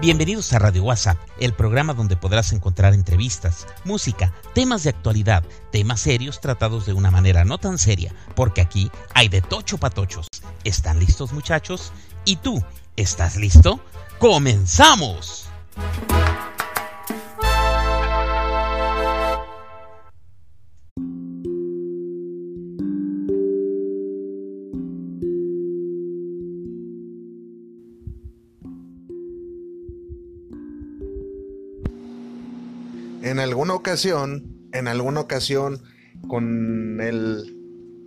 Bienvenidos a Radio WhatsApp, el programa donde podrás encontrar entrevistas, música, temas de actualidad, temas serios tratados de una manera no tan seria, porque aquí hay de tocho patochos. ¿Están listos muchachos? ¿Y tú? ¿Estás listo? ¡Comenzamos! En alguna ocasión, en alguna ocasión, con el,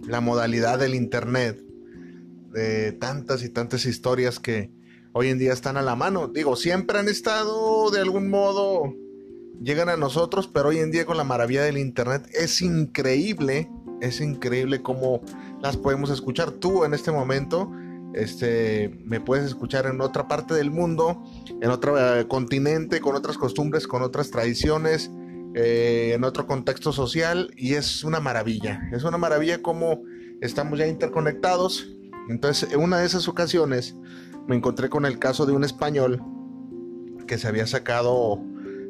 la modalidad del Internet, de tantas y tantas historias que hoy en día están a la mano. Digo, siempre han estado de algún modo, llegan a nosotros, pero hoy en día con la maravilla del Internet es increíble, es increíble cómo las podemos escuchar tú en este momento. Este, me puedes escuchar en otra parte del mundo, en otro eh, continente, con otras costumbres, con otras tradiciones, eh, en otro contexto social y es una maravilla. Es una maravilla cómo estamos ya interconectados. Entonces, en una de esas ocasiones me encontré con el caso de un español que se había sacado,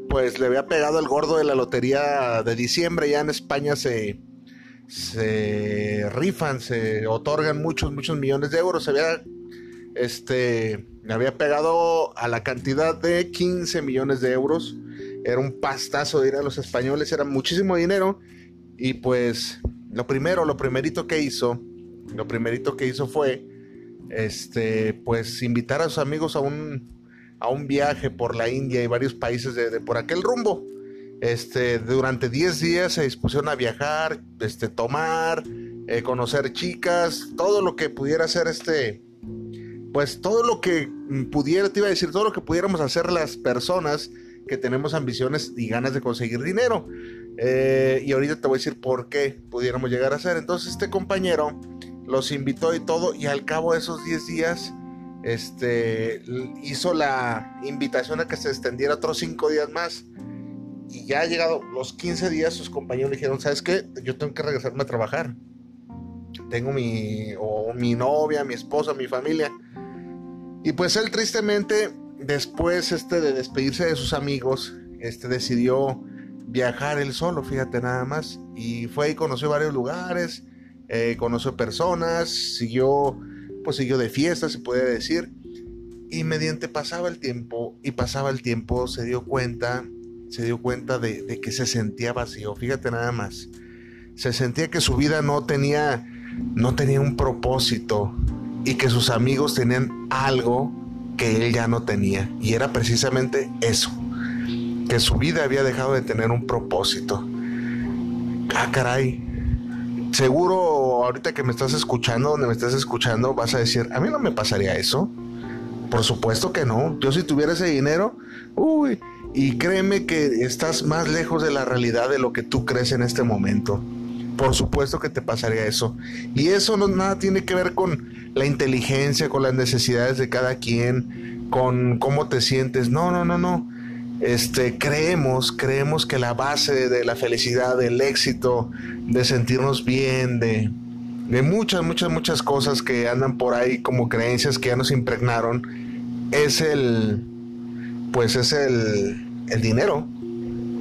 pues le había pegado el gordo de la lotería de diciembre. Ya en España se, se rifan, se otorgan muchos, muchos millones de euros. Se había, este, había pegado a la cantidad de 15 millones de euros. Era un pastazo de ir a los españoles, era muchísimo dinero. Y pues lo primero, lo primerito que hizo, lo primerito que hizo fue, este, pues invitar a sus amigos a un, a un viaje por la India y varios países de, de por aquel rumbo. Este, durante 10 días se dispusieron a viajar, este, tomar, eh, conocer chicas, todo lo que pudiera hacer este, pues todo lo que pudiera, te iba a decir, todo lo que pudiéramos hacer las personas que tenemos ambiciones y ganas de conseguir dinero. Eh, y ahorita te voy a decir por qué pudiéramos llegar a hacer. Entonces este compañero los invitó y todo, y al cabo de esos 10 días, este, hizo la invitación a que se extendiera otros 5 días más y ya ha llegado los 15 días, sus compañeros le dijeron, ¿sabes qué? Yo tengo que regresarme a trabajar. Tengo mi, o mi novia, mi esposa, mi familia. Y pues él tristemente, después este, de despedirse de sus amigos, este, decidió viajar él solo, fíjate nada más. Y fue y conoció varios lugares, eh, conoció personas, siguió, pues siguió de fiesta, se puede decir. Y mediante pasaba el tiempo y pasaba el tiempo, se dio cuenta se dio cuenta de, que se sentía vacío. Fíjate nada más. Se sentía que su vida no tenía, no tenía un propósito y que sus amigos tenían algo que él ya no tenía. Y era precisamente eso. Que su vida había dejado de tener un propósito. Ah, caray. Seguro ahorita que me estás escuchando, donde me estás escuchando, vas a decir, a mí no me pasaría eso. Por supuesto que no. Yo si tuviera ese dinero, uy, y créeme que estás más lejos de la realidad de lo que tú crees en este momento. Por supuesto que te pasaría eso. Y eso no nada tiene que ver con la inteligencia, con las necesidades de cada quien, con cómo te sientes. No, no, no, no. Este, creemos, creemos que la base de la felicidad, del éxito, de sentirnos bien, de, de muchas, muchas, muchas cosas que andan por ahí como creencias que ya nos impregnaron, es el, pues es el, el dinero.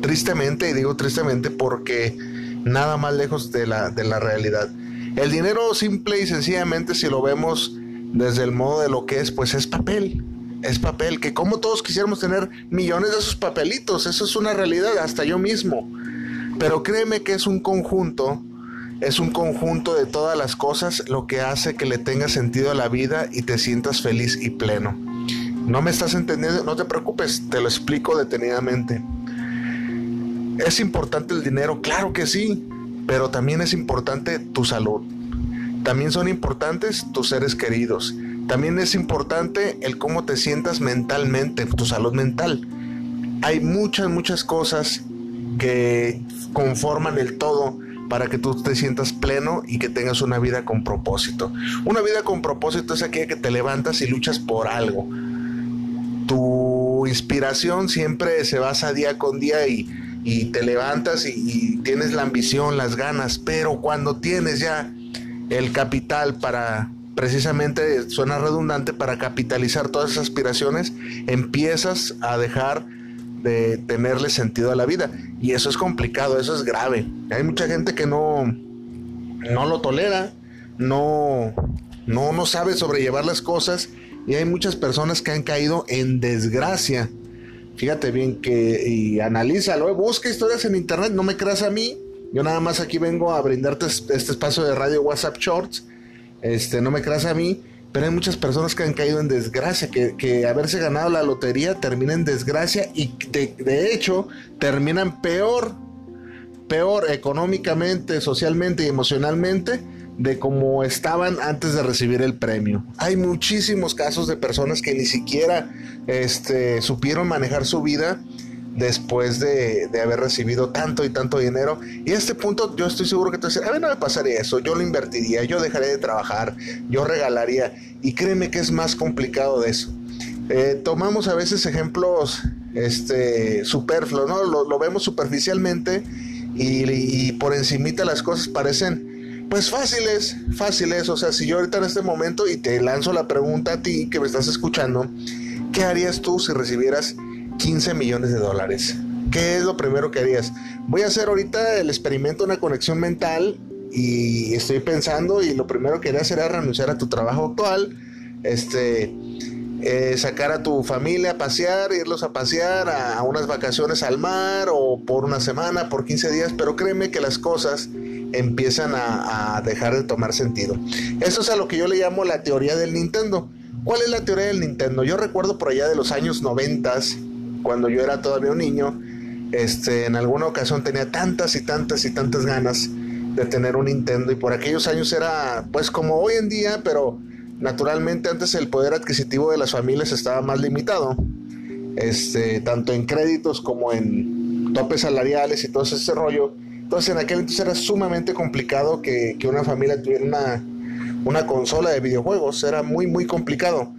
Tristemente, y digo tristemente porque nada más lejos de la, de la realidad. El dinero simple y sencillamente, si lo vemos desde el modo de lo que es, pues es papel. Es papel, que como todos quisiéramos tener millones de esos papelitos, eso es una realidad, hasta yo mismo. Pero créeme que es un conjunto, es un conjunto de todas las cosas lo que hace que le tenga sentido a la vida y te sientas feliz y pleno. No me estás entendiendo, no te preocupes, te lo explico detenidamente. ¿Es importante el dinero? Claro que sí, pero también es importante tu salud. También son importantes tus seres queridos. También es importante el cómo te sientas mentalmente, tu salud mental. Hay muchas, muchas cosas que conforman el todo para que tú te sientas pleno y que tengas una vida con propósito. Una vida con propósito es aquella que te levantas y luchas por algo inspiración siempre se basa día con día y, te levantas y, tienes la ambición, las ganas, pero cuando tienes ya el capital para precisamente suena redundante para capitalizar todas esas aspiraciones, empiezas a dejar de tenerle sentido a la vida. Y eso es complicado, eso es grave. Hay mucha gente que no, no lo tolera, no, no, no sabe sobrellevar las cosas y hay muchas personas que han caído en desgracia. Fíjate bien que y analízalo, busca historias en internet, no me creas a mí. Yo nada más aquí vengo a brindarte este espacio de radio WhatsApp Shorts. Este, no me creas a mí, pero hay muchas personas que han caído en desgracia, que, haberse ganado la lotería termina en desgracia y de, de hecho terminan peor, peor económicamente, socialmente y emocionalmente de cómo estaban antes de recibir el premio. Hay muchísimos casos de personas que ni siquiera este, supieron manejar su vida después de, haber recibido tanto y tanto dinero. Y a este punto yo estoy seguro que tú dices, a mí no me pasaría eso, yo lo invertiría, yo dejaría de trabajar, yo regalaría. Y créeme que es más complicado de eso. Eh, tomamos a veces ejemplos este, superfluos, ¿no? Lo, vemos superficialmente y, y por encimita las cosas parecen pues fáciles, fáciles. O sea, si yo ahorita en este momento y te lanzo la pregunta a ti que me estás escuchando, ¿qué harías tú si recibieras 15 millones de dólares? ¿Qué es lo primero que harías? Voy a hacer ahorita el experimento, una conexión mental y estoy pensando y lo primero que haría será renunciar a tu trabajo actual, este, eh, sacar a tu familia a pasear, irlos a pasear a, unas vacaciones al mar o por una semana, por 15 días, pero créeme que las cosas empiezan a, dejar de tomar sentido. Eso es a lo que yo le llamo la teoría del Nintendo. ¿Cuál es la teoría del Nintendo? Yo recuerdo por allá de los años 90, cuando yo era todavía un niño, este, en alguna ocasión tenía tantas y tantas y tantas ganas de tener un Nintendo y por aquellos años era pues como hoy en día, pero Naturalmente antes el poder adquisitivo de las familias estaba más limitado, este, tanto en créditos como en topes salariales y todo ese rollo. Entonces en aquel entonces era sumamente complicado que, una familia tuviera una, una consola de videojuegos, era muy muy complicado.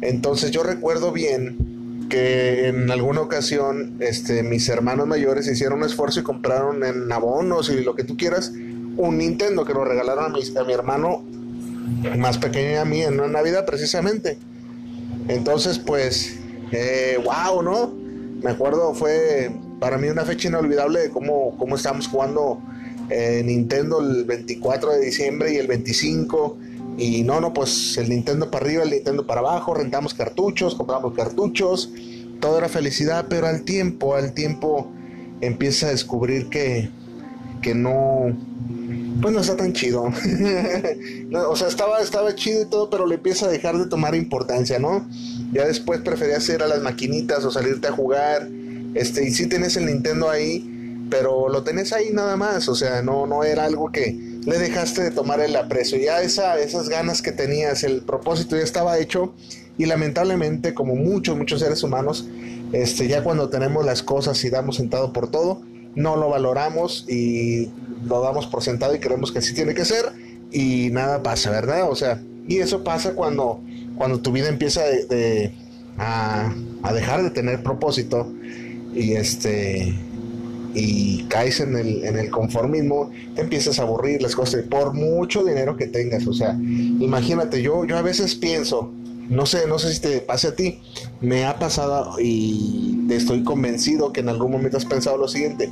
Entonces yo recuerdo bien que en alguna ocasión este, mis hermanos mayores hicieron un esfuerzo y compraron en abonos y lo que tú quieras un Nintendo que nos regalaron a mi, a mi hermano más pequeña a mí en una Navidad precisamente. Entonces, pues, eh, wow, ¿no? Me acuerdo, fue para mí una fecha inolvidable de cómo, cómo estábamos jugando eh, Nintendo el 24 de diciembre y el 25. Y no, no, pues el Nintendo para arriba, el Nintendo para abajo, rentamos cartuchos, compramos cartuchos, todo era felicidad, pero al tiempo, al tiempo empieza a descubrir que, que no, pues no está tan chido. o sea, estaba, estaba chido y todo, pero le empieza a dejar de tomar importancia, ¿no? Ya después preferías ir a las maquinitas o salirte a jugar. Este, y sí tenés el Nintendo ahí, pero lo tenés ahí nada más. O sea, no, no era algo que le dejaste de tomar el aprecio. Ya esa, esas ganas que tenías, el propósito ya estaba hecho. Y lamentablemente, como muchos, muchos seres humanos, este, ya cuando tenemos las cosas y damos sentado por todo, no lo valoramos y lo damos por sentado y creemos que así tiene que ser y nada pasa, ¿verdad? O sea, y eso pasa cuando, cuando tu vida empieza de, a, dejar de tener propósito y este y caes en el, en el conformismo, te empiezas a aburrir las cosas por mucho dinero que tengas. O sea, imagínate, yo, yo a veces pienso, no sé, no sé si te pase a ti, me ha pasado y estoy convencido que en algún momento has pensado lo siguiente.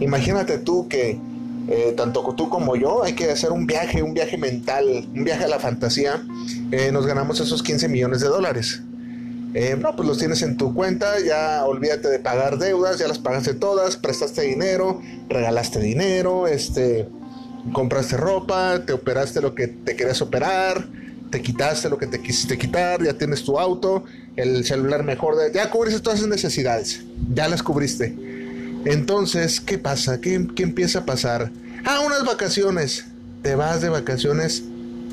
Imagínate tú que eh, tanto tú como yo hay que hacer un viaje, un viaje mental, un viaje a la fantasía. Eh, nos ganamos esos 15 millones de dólares. Eh, no, pues los tienes en tu cuenta, ya olvídate de pagar deudas, ya las pagaste todas, prestaste dinero, regalaste dinero, este, compraste ropa, te operaste lo que te querías operar, te quitaste lo que te quisiste quitar, ya tienes tu auto, el celular mejor, ya cubriste todas esas necesidades, ya las cubriste. Entonces, ¿qué pasa? ¿Qué, ¿Qué, empieza a pasar? Ah, unas vacaciones. Te vas de vacaciones,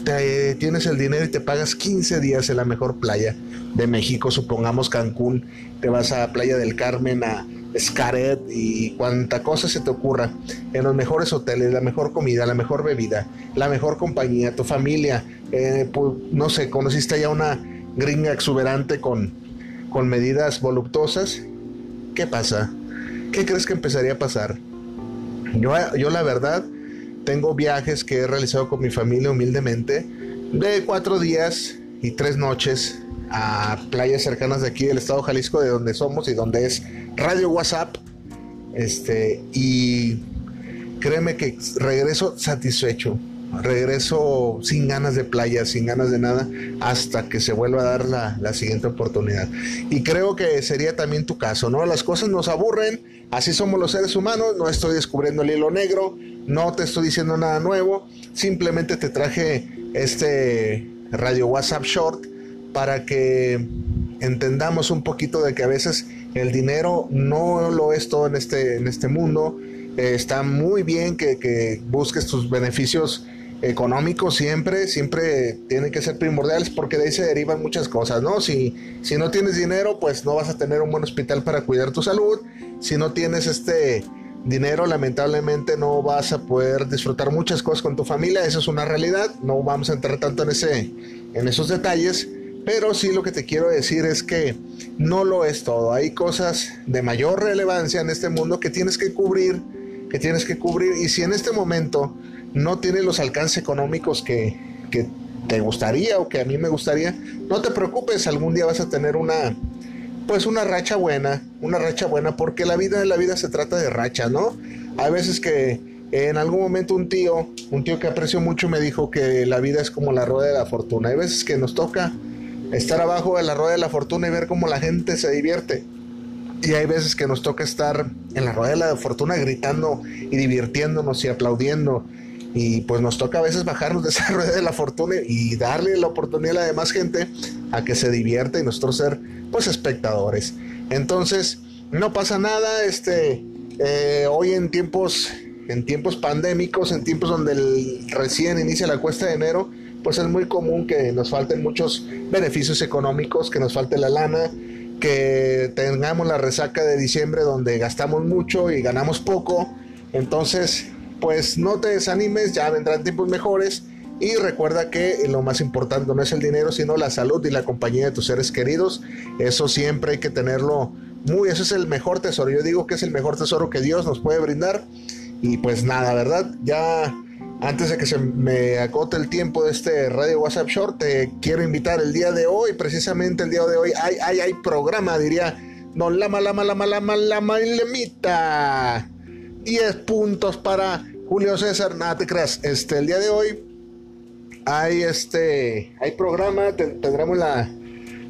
te, tienes el dinero y te pagas 15 días en la mejor playa de México, supongamos Cancún, te vas a Playa del Carmen, a Scaret y cuanta cosa se te ocurra, en los mejores hoteles, la mejor comida, la mejor bebida, la mejor compañía, tu familia, pues, no sé, conociste ya una gringa exuberante con, con medidas voluptuosas, ¿qué pasa? ¿Qué crees que empezaría a pasar? Yo, yo la verdad tengo viajes que he realizado con mi familia humildemente de cuatro días y tres noches a playas cercanas de aquí del estado de Jalisco, de donde somos y donde es Radio WhatsApp. Este, y créeme que regreso satisfecho, regreso sin ganas de playa, sin ganas de nada, hasta que se vuelva a dar la, la, siguiente oportunidad. Y creo que sería también tu caso, ¿no? Las cosas nos aburren, así somos los seres humanos, no estoy descubriendo el hilo negro, no te estoy diciendo nada nuevo, simplemente te traje este radio WhatsApp Short para que entendamos un poquito de que a veces el dinero no lo es todo en este, en este mundo. Eh, está muy bien que, que, busques tus beneficios económicos siempre, siempre tienen que ser primordiales porque de ahí se derivan muchas cosas, ¿no? Si, si no tienes dinero, pues no vas a tener un buen hospital para cuidar tu salud. Si no tienes este dinero, lamentablemente no vas a poder disfrutar muchas cosas con tu familia, eso es una realidad, no vamos a entrar tanto en, ese, en esos detalles, pero sí lo que te quiero decir es que no lo es todo, hay cosas de mayor relevancia en este mundo que tienes que cubrir, que tienes que cubrir, y si en este momento no tienes los alcances económicos que, que te gustaría o que a mí me gustaría, no te preocupes, algún día vas a tener una pues una racha buena, una racha buena, porque la vida la vida se trata de racha, ¿no? Hay veces que en algún momento un tío, un tío que aprecio mucho me dijo que la vida es como la rueda de la fortuna. Hay veces que nos toca estar abajo de la rueda de la fortuna y ver cómo la gente se divierte. Y hay veces que nos toca estar en la rueda de la fortuna gritando y divirtiéndonos y aplaudiendo. Y pues nos toca a veces bajarnos de esa rueda de la fortuna y darle la oportunidad a la demás gente a que se divierta y nosotros ser pues espectadores. Entonces, no pasa nada, este, eh, hoy en tiempos, en tiempos pandémicos, en tiempos donde recién inicia la cuesta de enero, pues es muy común que nos falten muchos beneficios económicos, que nos falte la lana, que tengamos la resaca de diciembre donde gastamos mucho y ganamos poco. Entonces, pues no te desanimes, ya vendrán tiempos mejores y recuerda que lo más importante no es el dinero, sino la salud y la compañía de tus seres queridos. Eso siempre hay que tenerlo muy, eso es el mejor tesoro. Yo digo que es el mejor tesoro que Dios nos puede brindar. Y pues nada, ¿verdad? Ya antes de que se me acote el tiempo de este Radio WhatsApp Short, te quiero invitar el día de hoy, precisamente el día de hoy, hay, hay, hay programa, diría, no, lama, lama, lama, lama, lama, lemita. 10 puntos para Julio César, nada te creas, este, el día de hoy hay este, hay programa, tendremos la,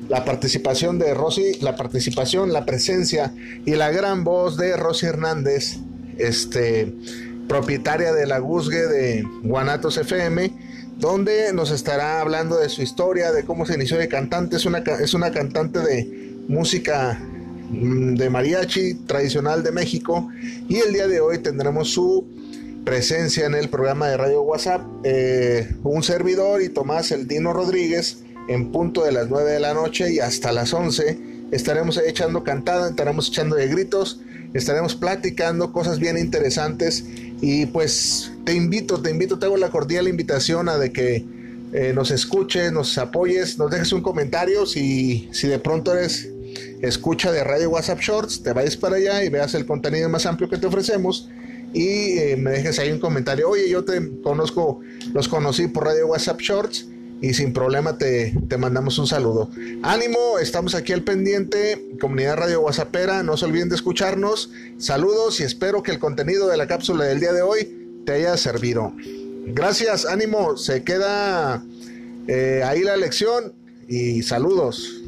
la participación de Rosy, la participación, la presencia y la gran voz de Rosy Hernández, este, propietaria de la Guzgue de Guanatos FM, donde nos estará hablando de su historia, de cómo se inició de cantante. Es una, es una cantante de música mm, de mariachi tradicional de México y el día de hoy tendremos su presencia en el programa de Radio WhatsApp, eh, un servidor y Tomás El Dino Rodríguez en punto de las 9 de la noche y hasta las 11 estaremos echando cantada, estaremos echando de gritos, estaremos platicando cosas bien interesantes y pues te invito, te invito, te hago la cordial invitación a de que eh, nos escuches, nos apoyes, nos dejes un comentario si, si de pronto eres escucha de Radio WhatsApp Shorts, te vayas para allá y veas el contenido más amplio que te ofrecemos y eh, me dejes ahí un comentario. Oye, yo te conozco, los conocí por Radio WhatsApp Shorts y sin problema te, te, mandamos un saludo. Ánimo, estamos aquí al pendiente, comunidad Radio WhatsAppera, no se olviden de escucharnos. Saludos y espero que el contenido de la cápsula del día de hoy te haya servido. Gracias, ánimo, se queda eh, ahí la lección y saludos.